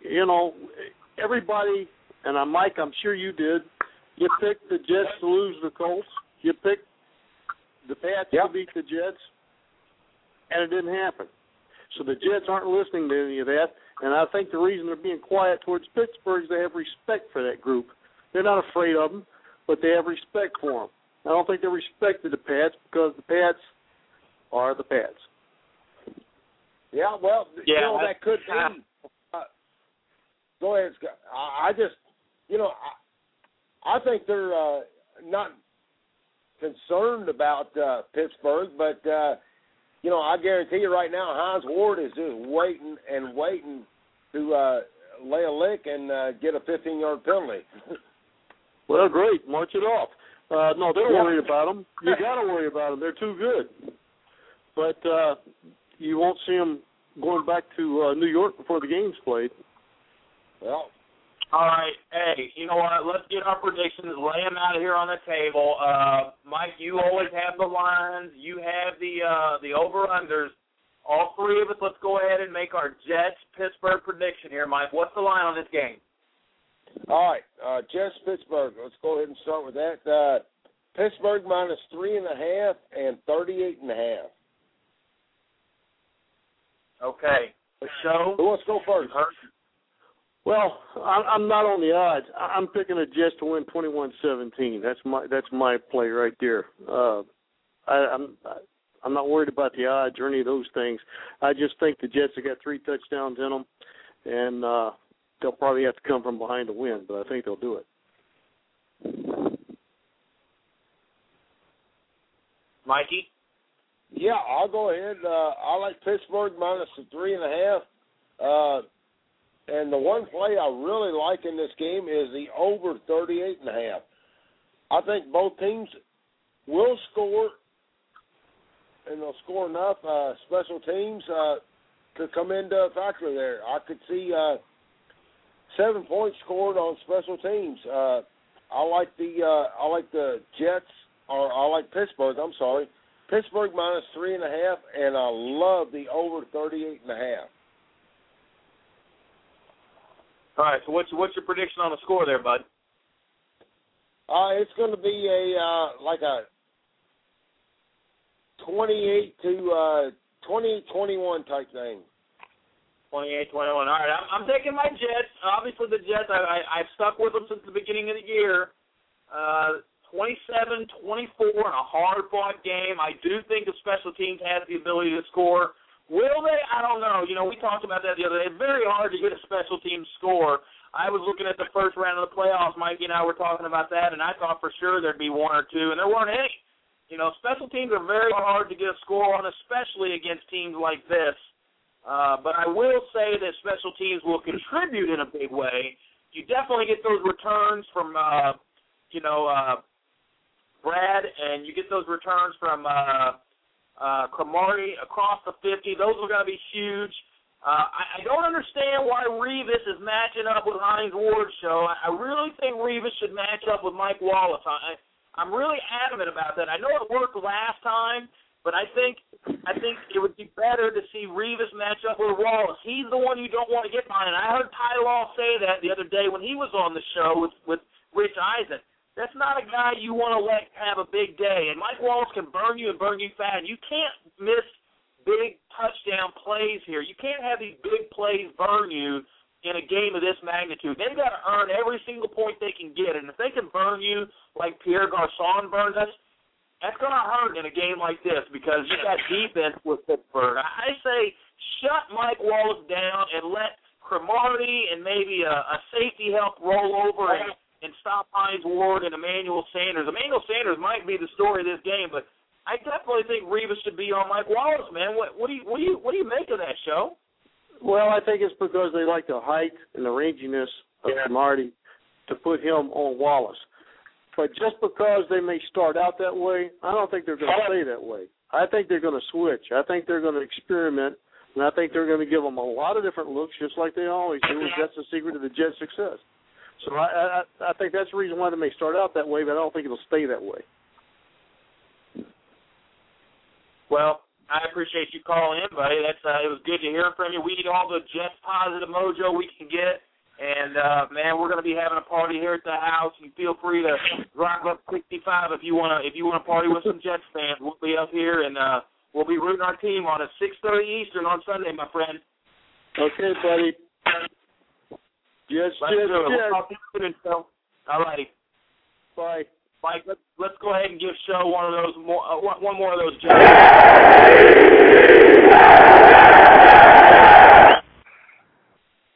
you know, everybody and I'm Mike, I'm sure you did. You picked the Jets to lose the Colts. You picked the Pats Yep. to beat the Jets, and it didn't happen. So the Jets aren't listening to any of that, and I think the reason they're being quiet towards Pittsburgh is they have respect for that group. They're not afraid of them, but they have respect for them. I don't think they respected the Pats because the Pats are the Pats. Yeah, well, you know that could be. Uh, go ahead, Scott. I, I just, you know, I, I think they're uh, not concerned about uh, Pittsburgh, but uh, you know, I guarantee you right now, Hines Ward is just waiting and waiting to uh, lay a lick and uh, get a 15-yard penalty. Well, great, march it off. Uh, no, they're Yeah. worried about them. You got to worry about them. They're too good. But uh, you won't see them going back to uh, New York before the game's played. well, All right, hey, you know what? Let's get our predictions, lay them out here on the table. Uh, Mike, you always have the lines. You have the uh, the over unders. All three of us, let's go ahead and make our Jets Pittsburgh prediction here, Mike. What's the line on this game? all right, uh, Jets Pittsburgh. Let's go ahead and start with that. Uh, Pittsburgh minus three and a half and thirty-eight and a half. Okay, the show. Who wants to go first? Well, I'm I'm not on the odds. I- I'm picking the Jets to win 21-17. That's my that's my play right there. Uh, I, I'm I'm not worried about the odds or any of those things. I just think the Jets have got three touchdowns in them, and uh, they'll probably have to come from behind to win. But I think they'll do it. Mikey? Yeah, I'll go ahead. Uh, I like Pittsburgh minus the three and a half. Uh, and the one play I really like in this game is the over thirty-eight and a half. I think both teams will score, and they'll score enough. Uh, special teams uh, to come into a factor there. I could see uh, seven points scored on special teams. Uh, I like the uh, I like the Jets, or I like Pittsburgh. I'm sorry. Pittsburgh minus three and a half, and I love the over thirty-eight and a half. All right, so what's what's your prediction on the score there, bud? Uh, it's going to be a uh, like a twenty-eight to uh, twenty twenty-one type thing. 28 21. All right, I'm, I'm taking my Jets. Obviously, the Jets, I, I, I've stuck with them since the beginning of the year. Uh, 27 24 in a hard fought game. I do think the special teams has the ability to score. Will they? I don't know. You know, we talked about that the other day. It's very hard to get a special team score. I was looking at the first round of the playoffs. Mikey and I were talking about that, and I thought for sure there'd be one or two, and there weren't any. You know, special teams are very hard to get a score on, especially against teams like this. Uh, but I will say that special teams will contribute in a big way. You definitely get those returns from, uh, you know, uh, Brad, and you get those returns from uh, uh, Cromartie across the 50. Those are going to be huge. Uh, I, I don't understand why Revis is matching up with Hines Ward's show. I, I really think Revis should match up with Mike Wallace. I, I, I'm really adamant about that. I know it worked last time, But I think I think it would be better to see Revis match up with Wallace. He's the one you don't want to get behind. And I heard Ty Law say that the other day when he was on the show with with Rich Eisen. That's not a guy you want to let have a big day. And Mike Wallace can burn you and burn you fat. And you can't miss big touchdown plays here. You can't have these big plays burn you in a game of this magnitude. They've got to earn every single point they can get. And if they can burn you like Pierre Garcon burns us, that's going to hurt in a game like this because you got defense with Pittsburgh. I say shut Mike Wallace down and let Cromartie and maybe a, a safety help roll over and, and stop Hines Ward and Emmanuel Sanders. Emmanuel Sanders might be the story of this game, but I definitely think Revis should be on Mike Wallace, man. What, what do you what do you what do you make of that show? Well, I think it's because they like the height and the ranginess of Yeah. Cromartie to put him on Wallace. But just because they may start out that way, I don't think they're going to stay that way. I think they're going to switch. I think they're going to experiment, and I think they're going to give them a lot of different looks, just like they always do. That's the secret of the Jets' success. So I, I, I think that's the reason why they may start out that way, but I don't think it'll stay that way. Well, I appreciate you calling in, buddy. That's uh, it was good to hear from you. We need all the Jets positive mojo we can get. And uh man, we're gonna be having a party here at the house. You feel free to drive up sixty five if you wanna if you wanna party with some Jets fans. We'll be up here and uh we'll be rooting our team on at six thirty Eastern on Sunday, my friend. Okay, buddy. Jets, Let's Jets, do it. We'll Jets. talk you soon, so. All righty. Bye. Mike, let's let's go ahead and give Show one of those more uh, one, one more of those Jets.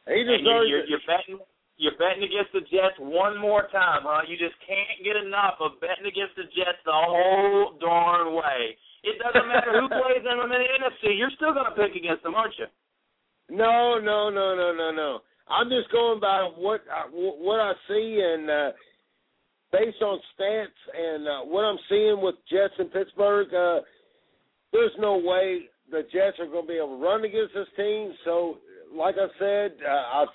He And you, deserves you're, it. you're betting you're betting against the Jets one more time, huh? You just can't get enough of betting against the Jets the whole darn way. It doesn't matter who plays them in the NFC. You're still going to pick against them, aren't you? No, no, no, no, no, no. I'm just going by what I, what I see and uh, based on stats and uh, what I'm seeing with Jets in Pittsburgh. Uh, there's no way the Jets are going to be able to run against this team. So, like I said, uh, I,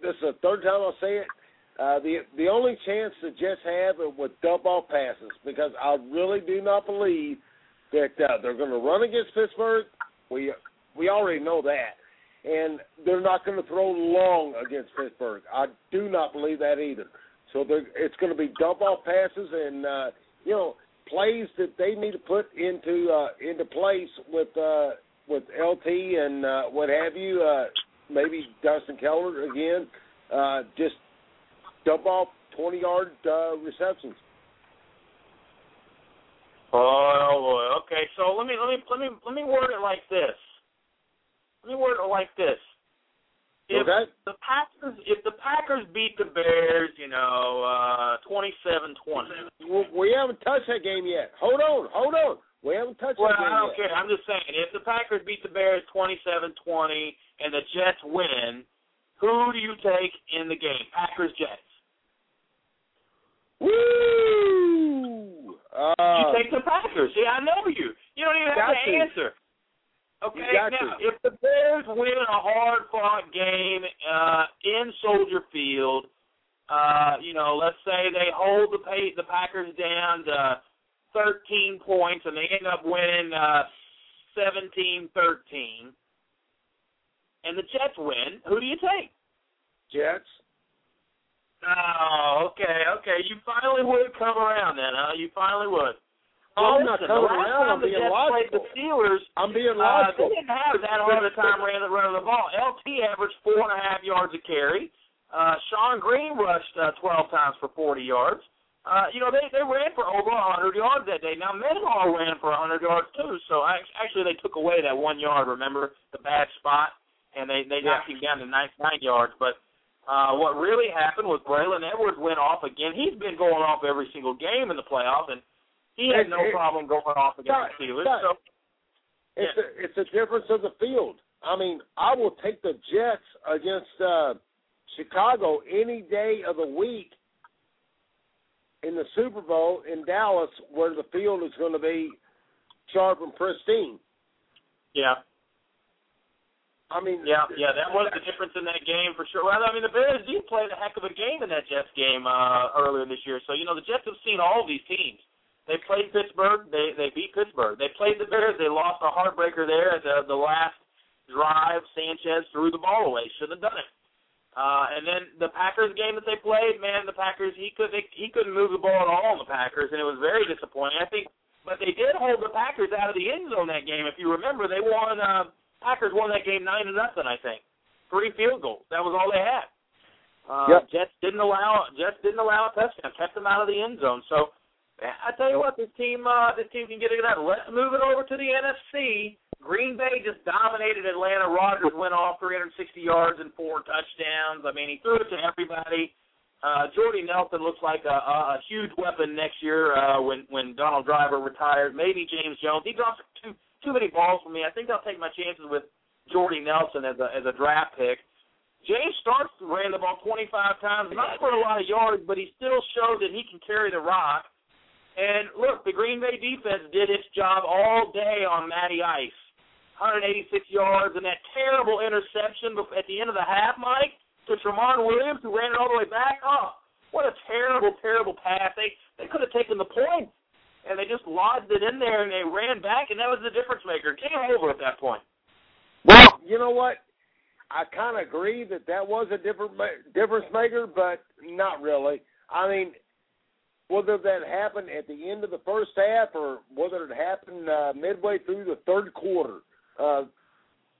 this is the third time I'll say it. Uh, the the only chance the Jets have are with dump off passes because I really do not believe that uh, they're going to run against Pittsburgh. We we already know that and they're not going to throw long against Pittsburgh. I do not believe that either. So it's going to be dump off passes and uh, you know plays that they need to put into uh, into place with uh, with LT and uh, what have you. Uh, maybe Dustin Keller again. Uh, just dump off twenty yard uh, receptions. Oh boy. Okay, so let me let me let me let me word it like this. Let me word it like this. If Okay. the Packers if the Packers beat the Bears, you know, uh twenty-seven twenty. Well, we haven't touched that game yet. Hold on, hold on. We haven't touched Well, that game yet. Well, I don't yet. care. I'm just saying, if the Packers beat the Bears 27-20 and the Jets win, who do you take in the game? Packers Jets. Woo! Uh, You take the Packers. See, I know you. You don't even have to. answer. Okay, now to. if the Bears win a hard-fought game uh, in Soldier Field, uh, you know, let's say they hold the pay, the Packers down to 13 points and they end up winning uh, 17-13, and the Jets win, who do you take? Jets. Oh, okay, okay. You finally would come around then, huh? You finally would. Oh, I'm Well, not coming around, I'm being Jets played the logical. Steelers, I'm being uh, they didn't have that hard a time running, running the ball. LT averaged four and a half yards a carry. Uh, Shonn Greene rushed uh, 12 times for 40 yards. Uh, you know, they they ran for over 100 yards that day. Now, Mendenhall ran for 100 yards too. So I, actually, they took away that one yard. Remember the bad spot, and they they knocked him down to 99 yards. But uh, what really happened was Braylon Edwards went off again. He's been going off every single game in the playoff, and he had no It- problem going off against the Steelers. So It's a, it's a difference of the field. I mean, I will take the Jets against uh, Chicago any day of the week in the Super Bowl in Dallas, where the field is going to be sharp and pristine. yeah. I mean, Yeah, yeah, that was the difference in that game for sure. Well, I mean, the Bears did play a heck of a game in that Jets game uh, earlier this year. So you know, the Jets have seen all these teams. They played Pittsburgh. They they beat Pittsburgh. They played the Bears. They lost a heartbreaker there at the the last drive. Sanchez threw the ball away. Should have done it. Uh, and then the Packers game that they played, man, the Packers he could they, he couldn't move the ball at all on the Packers, and it was very disappointing. I think, but they did hold the Packers out of the end zone that game. If you remember, they won. Uh, Packers won that game nine to nothing. I think three field goals. That was all they had. Uh, yep. Jets didn't allow Jets didn't allow a touchdown, kept them out of the end zone. So I tell you what, this team uh, this team can get it done. Let's move it over to the NFC. Green Bay just dominated Atlanta. Rodgers went off 360 yards and four touchdowns. I mean, he threw it to everybody. Uh, Jordy Nelson looks like a, a, a huge weapon next year uh, when when Donald Driver retires. Maybe James Jones. He drops too too many balls for me. I think I'll take my chances with Jordy Nelson as a as a draft pick. James Starks ran the ball 25 times, not for a lot of yards, but he still showed that he can carry the rock. And look, the Green Bay defense did its job all day on Matty Ice. 186 yards, and that terrible interception at the end of the half, Mike, to Tramon Williams, who ran it all the way back. Oh, what a terrible, terrible pass. They they could have taken the point, and they just lodged it in there, and they ran back, and that was the difference maker. Game over at that point. Well, you know what? I kind of agree that that was a different difference maker, but not really. I mean, whether that happened at the end of the first half or whether it happened uh, midway through the third quarter, uh,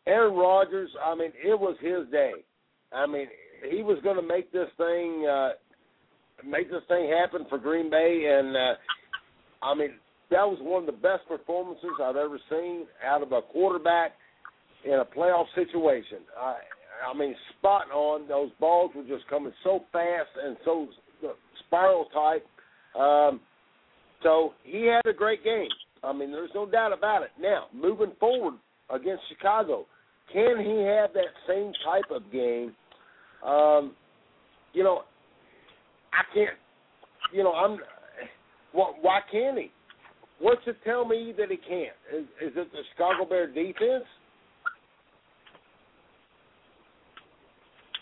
Aaron Rodgers, I mean, it was his day. I mean, he was going to make this thing uh, make this thing happen for Green Bay, and uh, I mean, that was one of the best performances I've ever seen out of a quarterback in a playoff situation. I, I mean, spot on. Those balls were just coming so fast and so spiral type. Um, so he had a great game. I mean, there's no doubt about it. Now, moving forward, against Chicago. Can he have that same type of game? Um, you know, I can't. You know, I'm. Well, why can't he? What's to tell me that he can't? Is, is it the Chicago Bear defense?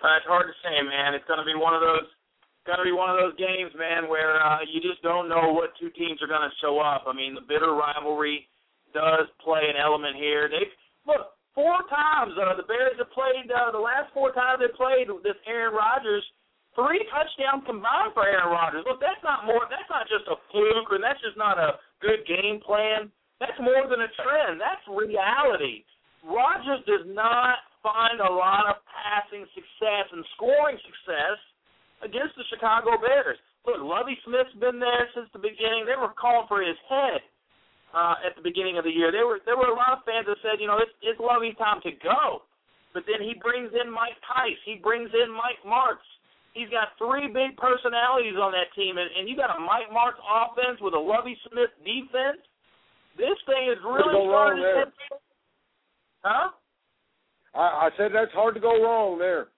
Uh, it's hard to say, man. It's going to be one of those. Going to be one of those games, man, where uh, you just don't know what two teams are going to show up. I mean, the bitter rivalry does play an element here. They've look four times uh, the Bears have played. Uh, the last four times they played this Aaron Rodgers, three touchdowns combined for Aaron Rodgers. Look, that's not more. That's not just a fluke, and that's just not a good game plan. That's more than a trend. That's reality. Rodgers does not find a lot of passing success and scoring success against the Chicago Bears. Look, Lovie Smith's been there since the beginning. They were calling for his head uh, at the beginning of the year. There were there were a lot of fans that said, you know, it's it's Lovie's time to go. But then he brings in Mike Tice. He brings in Mike Martz. He's got three big personalities on that team, and, and you got a Mike Martz offense with a Lovie Smith defense. This thing is really starting to Huh? I, I said that's hard to go wrong there.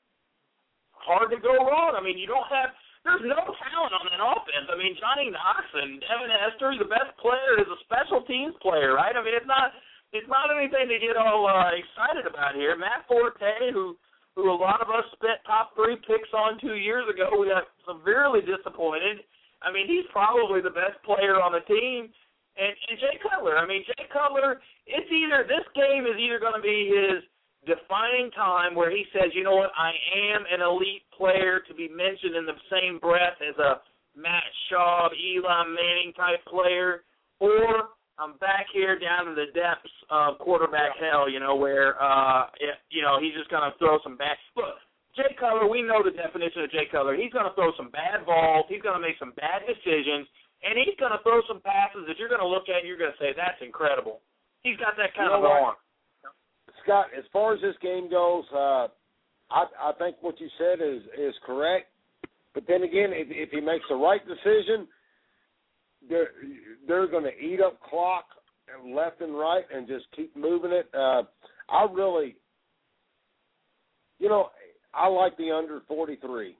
Hard to go wrong. I mean, you don't have there's no talent on that offense. I mean, Johnny Knox and Devin Hester, the best player, is a special teams player, right? I mean, it's not it's not anything to get all uh, excited about here. Matt Forte, who who a lot of us spent top three picks on two years ago, we got severely disappointed. I mean, he's probably the best player on the team. And, and Jay Cutler, I mean, Jay Cutler, it's either this game is either going to be his defining time where he says, you know what, I am an elite player to be mentioned in the same breath as a Matt Schaub, Eli Manning type player, or I'm back here down in the depths of quarterback hell, you know, where uh you know, he's just gonna throw some bad look, Jay Cutler, we know the definition of Jay Cutler. He's gonna throw some bad balls, he's gonna make some bad decisions, and he's gonna throw some passes that you're gonna look at and you're gonna say, That's incredible. He's got that kind you know of arm. Scott, as far as this game goes, uh, I, I think what you said is is correct. But then again, if, if he makes the right decision, they're they're going to eat up clock left and right and just keep moving it. Uh, I really, you know, I like the under forty three.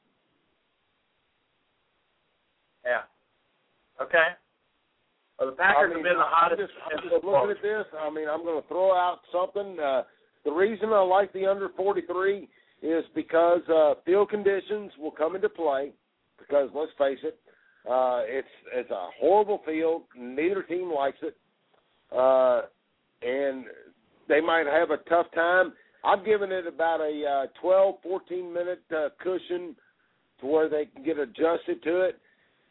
Yeah. Okay. Well, the Packers I mean, have been the hottest. I'm just, I'm just looking at this. I mean, I'm going to throw out something. Uh, the reason I like the under 43 is because uh, field conditions will come into play. Because let's face it, Uh, it's it's a horrible field. Neither team likes it, uh, and they might have a tough time. I've given it about a uh, 12, 14 minute uh, cushion to where they can get adjusted to it.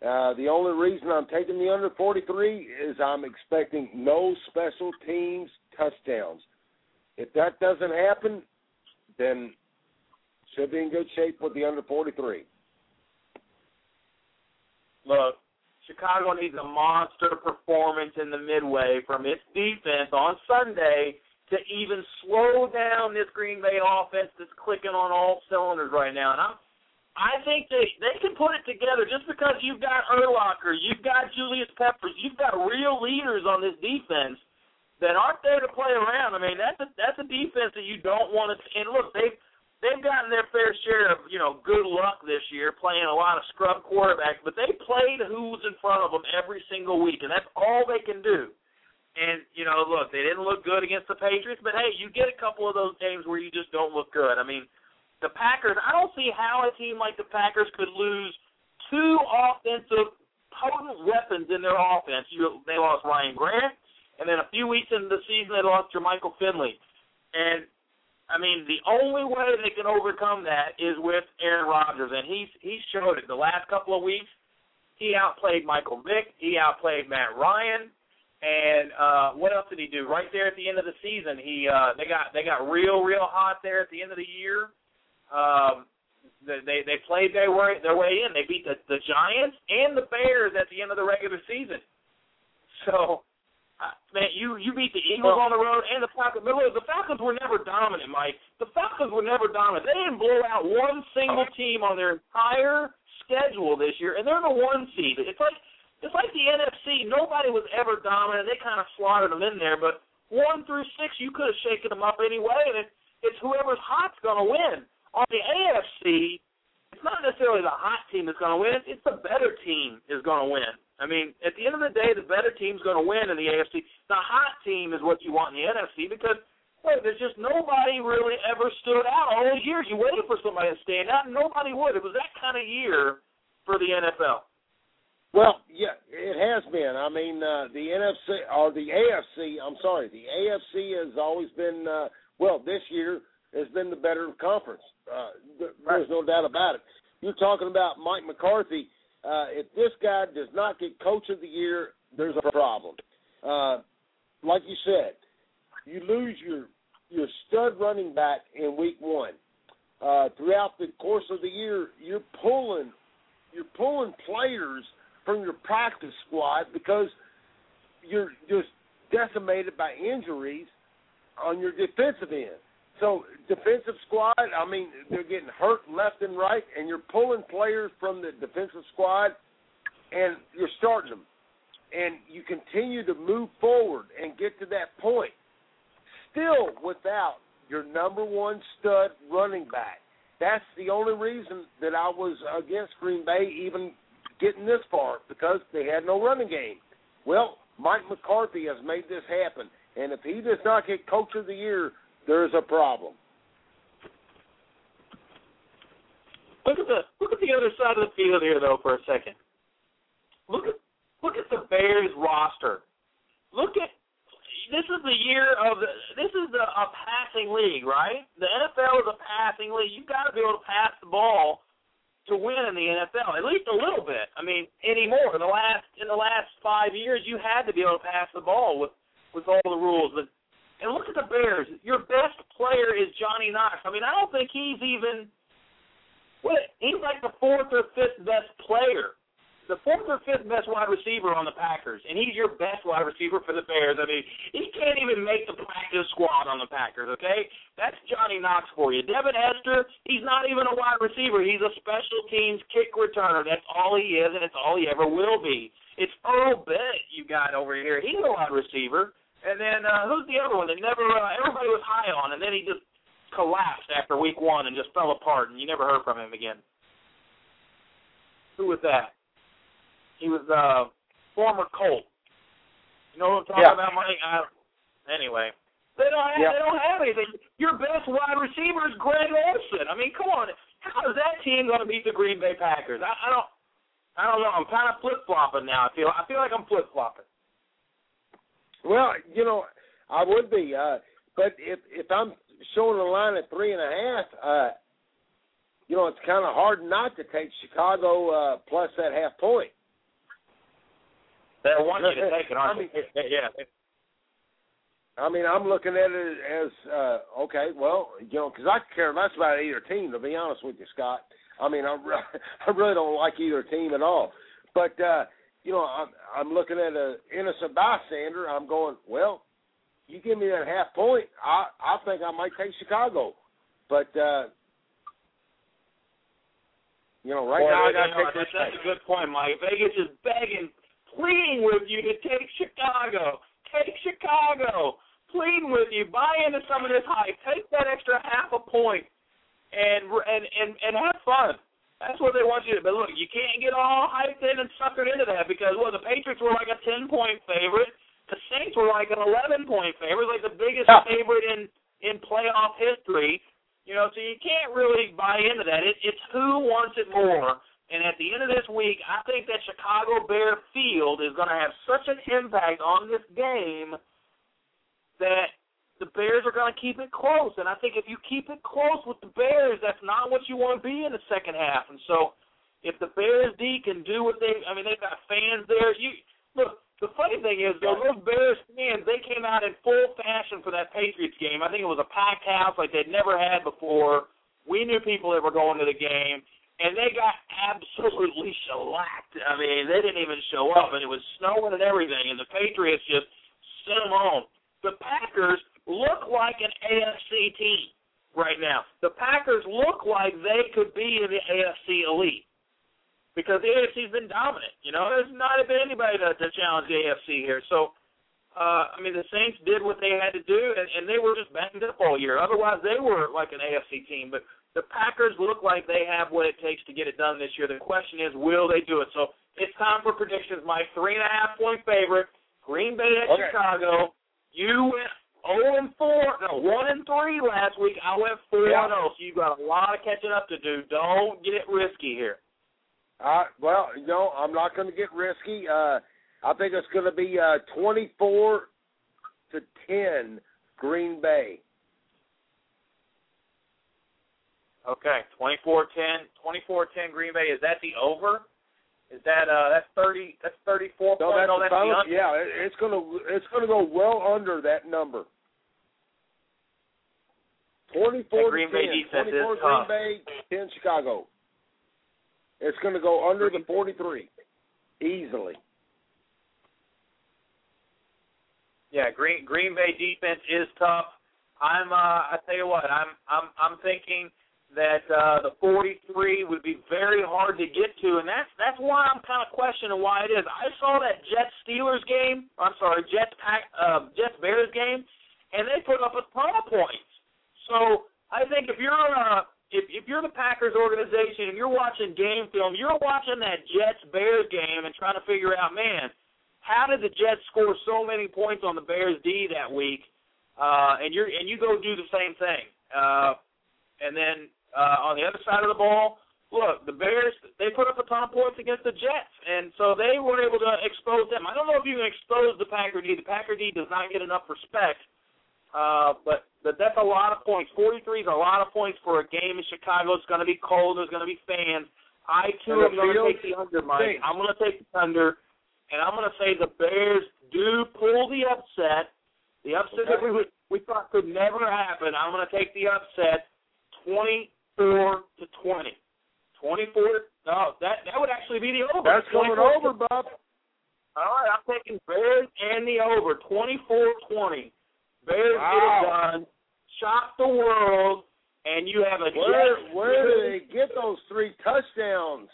Uh, the only reason I'm taking the under 43 is I'm expecting no special teams touchdowns. If that doesn't happen, then should be in good shape with the under 43. Look, Chicago needs a monster performance in the midway from its defense on Sunday to even slow down this Green Bay offense that's clicking on all cylinders right now. And I'm I think they they can put it together just because you've got Urlacher, you've got Julius Peppers, you've got real leaders on this defense that aren't there to play around. I mean, that's a that's a defense that you don't want to. And look, they've they've gotten their fair share of you know good luck this year playing a lot of scrub quarterbacks, but they played who's in front of them every single week, and that's all they can do. And you know, look, they didn't look good against the Patriots, but hey, you get a couple of those games where you just don't look good. I mean the Packers, I don't see how a team like the Packers could lose two offensive potent weapons in their offense. You, they lost Ryan Grant, and then a few weeks into the season they lost Jermichael Finley. And I mean, the only way they can overcome that is with Aaron Rodgers, and he's he's showed it the last couple of weeks. He outplayed Michael Vick. He outplayed Matt Ryan. And uh what else did he do? Right there at the end of the season, he uh they got they got real real hot there at the end of the year um, they they played their way their way in. They beat the the Giants and the Bears at the end of the regular season. So, uh, man, you you beat the Eagles on the road and the Falcons. But look, the Falcons were never dominant, Mike. The Falcons were never dominant. They didn't blow out one single team on their entire schedule this year, and they're the one seed. It's like it's like the NFC. Nobody was ever dominant. They kind of slaughtered them in there, but one through six, you could have shaken them up anyway, and it, it's whoever's hot's going to win. On the AFC, it's not necessarily the hot team that's going to win. It's the better team is going to win. I mean, at the end of the day, the better team's going to win in the AFC. The hot team is what you want in the NFC because wait, there's just nobody really ever stood out all those years. You waited for somebody to stand out, and nobody would. It was that kind of year for the NFL. Well, yeah, it has been. I mean, uh, the NFC or the AFC. I'm sorry, the AFC has always been. Uh, well, this year has been the better conference. Uh, there's no doubt about it. You're talking about Mike McCarthy. Uh, if this guy does not get Coach of the Year, there's a problem. Uh, like you said, you lose your your stud running back in week one. Uh, throughout the course of the year, you're pulling you're pulling players from your practice squad because you're just decimated by injuries on your defensive end. So defensive squad, I mean, they're getting hurt left and right, and you're pulling players from the defensive squad, and you're starting them, and you continue to move forward and get to that point, still without your number one stud running back. That's the only reason that I was against Green Bay even getting this far because they had no running game. Well, Mike McCarthy has made this happen, and if he does not get Coach of the Year there's a problem. Look at the look at the other side of the field here though for a second. Look at look at the Bears roster. Look at this is the year of the this is the a passing league, right? The NFL is a passing league. You've got to be able to pass the ball to win in the NFL, at least a little bit. I mean, anymore. In the last in the last five years, you had to be able to pass the ball with with all the rules. But and look at the Bears. Your best player is Johnny Knox. I mean, I don't think he's even what he's like the fourth or fifth best player. The fourth or fifth best wide receiver on the Packers, and he's your best wide receiver for the Bears. I mean, he can't even make the practice squad on the Packers, okay? That's Johnny Knox for you. Devin Hester, he's not even a wide receiver. He's a special teams kick returner. That's all he is, and it's all he ever will be. It's Earl Bennett you got over here. He's a wide receiver. And then uh, who's the other one that never uh, everybody was high on, and then he just collapsed after week one and just fell apart, and you never heard from him again. Who was that? He was uh former Colt. You know what I'm talking yeah. about, Mike? Anyway, they don't have yeah. they don't have anything. Your best wide receiver is Greg Olsen. I mean, come on, how is that team going to beat the Green Bay Packers? I, I don't. I don't know. I'm kind of flip flopping now. I feel I feel like I'm flip flopping. Well, you know, I would be, uh, but if if I'm showing a line at three and a half, uh, you know, it's kind of hard not to take Chicago uh, plus that half point. They want you to take it, aren't I mean, they? Yeah. I mean, I'm looking at it as uh, okay. Well, you know, because I care less about either team. To be honest with you, Scott. I mean, I, re- I really don't like either team at all. But uh, you know, I'm, I'm looking at a innocent bystander. I'm going, well, you give me that half point, I I think I might take Chicago. But uh, you know, right Boy, now I got to take that's, this. that's a good point, Mike. Vegas is begging, pleading with you to take Chicago. Take Chicago. Pleading with you. Buy into some of this hype. Take that extra half a point and and and and have fun. That's what they want you to. But look, you can't get all hyped in and suckered into that because well, the Patriots were like a ten point favorite. The Saints were like an eleven point favorite, like the biggest Yeah. favorite in in playoff history. You know, so you can't really buy into that. It, it's who wants it more. And at the end of this week, I think that Chicago Bear Field is going to have such an impact on this game that the Bears are going to keep it close. And I think if you keep it close with the Bears, that's not what you want to be in the second half. And so, if the Bears D can do what they, I mean, they've got fans there. You look. The funny thing is, though, those Bears fans, they came out in full fashion for that Patriots game. I think it was a packed house like they'd never had before. We knew people that were going to the game, and they got absolutely shellacked. I mean, they didn't even show up, and it was snowing and everything, and the Patriots just sent them home. The Packers look like an AFC team right now. The Packers look like they could be in the AFC elite because the AFC's been dominant. You know, there's not been anybody to, to challenge the AFC here. So, uh, I mean, the Saints did what they had to do, and, and they were just banged up all year. Otherwise, they were like an AFC team. But the Packers look like they have what it takes to get it done this year. The question is, will they do it? So it's time for predictions. My three and a half point favorite, Green Bay at Okay. Chicago. You went 0 and 4, no, 1 and 3 last week. I went 4 Yeah. and 0, so you've got a lot of catching up to do. Don't get it risky here. Uh, well, you know, I'm not going to get risky. Uh, I think it's going to be uh, 24 to 10 Green Bay. Okay, 24-10, 24-10 Green Bay. Is that the over? Is that uh that's 30 that's 34 No, points? that's no, the that's the final- under. yeah, it's going to it's going to go well under that number. 24 That Green to Bay 10. defense is 24 tough. Green Bay, 10 Chicago. It's going to go under the 43 easily. Yeah, Green Green Bay defense is tough. I'm uh I tell you what, I'm I'm I'm thinking that uh the 43 would be very hard to get to and that's that's why I'm kind of questioning why it is. I saw that Jets Steelers game, I'm sorry, Jets Pack uh Jets Bears game and they put up a ton of points. So, I think if you're uh if if you're the Packers organization and you're watching game film, you're watching that Jets Bears game and trying to figure out, man, how did the Jets score so many points on the Bears D that week? Uh, and you're and you go do the same thing. Uh, and then uh, on the other side of the ball, look, the Bears they put up a ton of points against the Jets, and so they were able to expose them. I don't know if you can expose the Packer D. The Packer D does not get enough respect, uh, but but that's a lot of points. 43 is a lot of points for a game in Chicago. It's going to be cold. There's going to be fans. I too am going to take the under, Mike. I'm going to take the under, and I'm going to say the Bears do pull the upset. The upset that we we thought could never happen. I'm going to take the upset, 24 to 20. 24. No, that that would actually be the over. That's going over, Bob. All right, I'm taking Bears and the over, 24-20. Bears Wow. get it done, shock the world, and you have a Where Jets. where do they get those three touchdowns?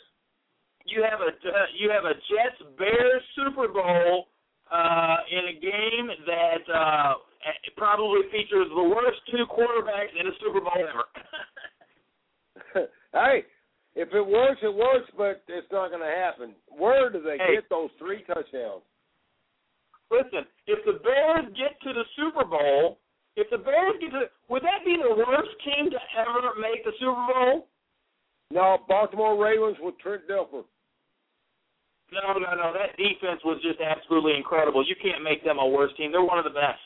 you have a uh, you have a Jets Bears Super Bowl uh, in a game that uh, probably features the worst two quarterbacks in a Super Bowl ever. hey, if it works, it works, but it's not going to happen. Where do they Hey. get those three touchdowns? Listen, if the Bears get to the Super Bowl, if the Bears get to, would that be the worst team to ever make the Super Bowl? No, Baltimore Ravens with Trent Dilfer. No, no, no. That defense was just absolutely incredible. You can't make them a worse team. They're one of the best,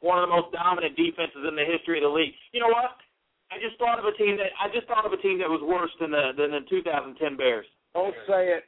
one of the most dominant defenses in the history of the league. You know what? I just thought of a team that I just thought of a team that was worse than the than the 2010 Bears. Don't say it.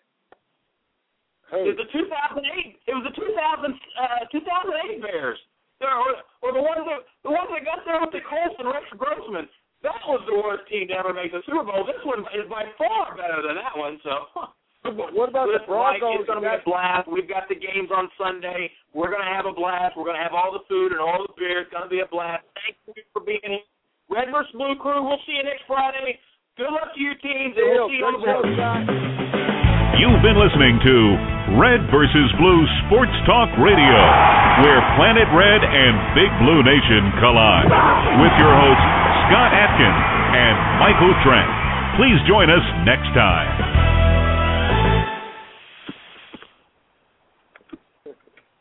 Who? It was the 2008. It was the 2000 uh, 2008 Bears. Or, or the ones that the ones that got there with the Colts and Rex Grossman. That was the worst team to ever make the Super Bowl. This one is by far better than that one. So. What about the Listen, Mike, Broncos? it's going to be a blast. We've got the games on Sunday. We're going to have a blast. We're going to have all the food and all the beer. It's going to be a blast. Thank you for being here. Red vs. Blue Crew, we'll see you next Friday. Good luck to your teams, and we'll see you on the Great show, board. Scott. You've been listening to Red versus Blue Sports Talk Radio, where Planet Red and Big Blue Nation collide. With your hosts, Scott Atkins and Michael Trent. Please join us next time.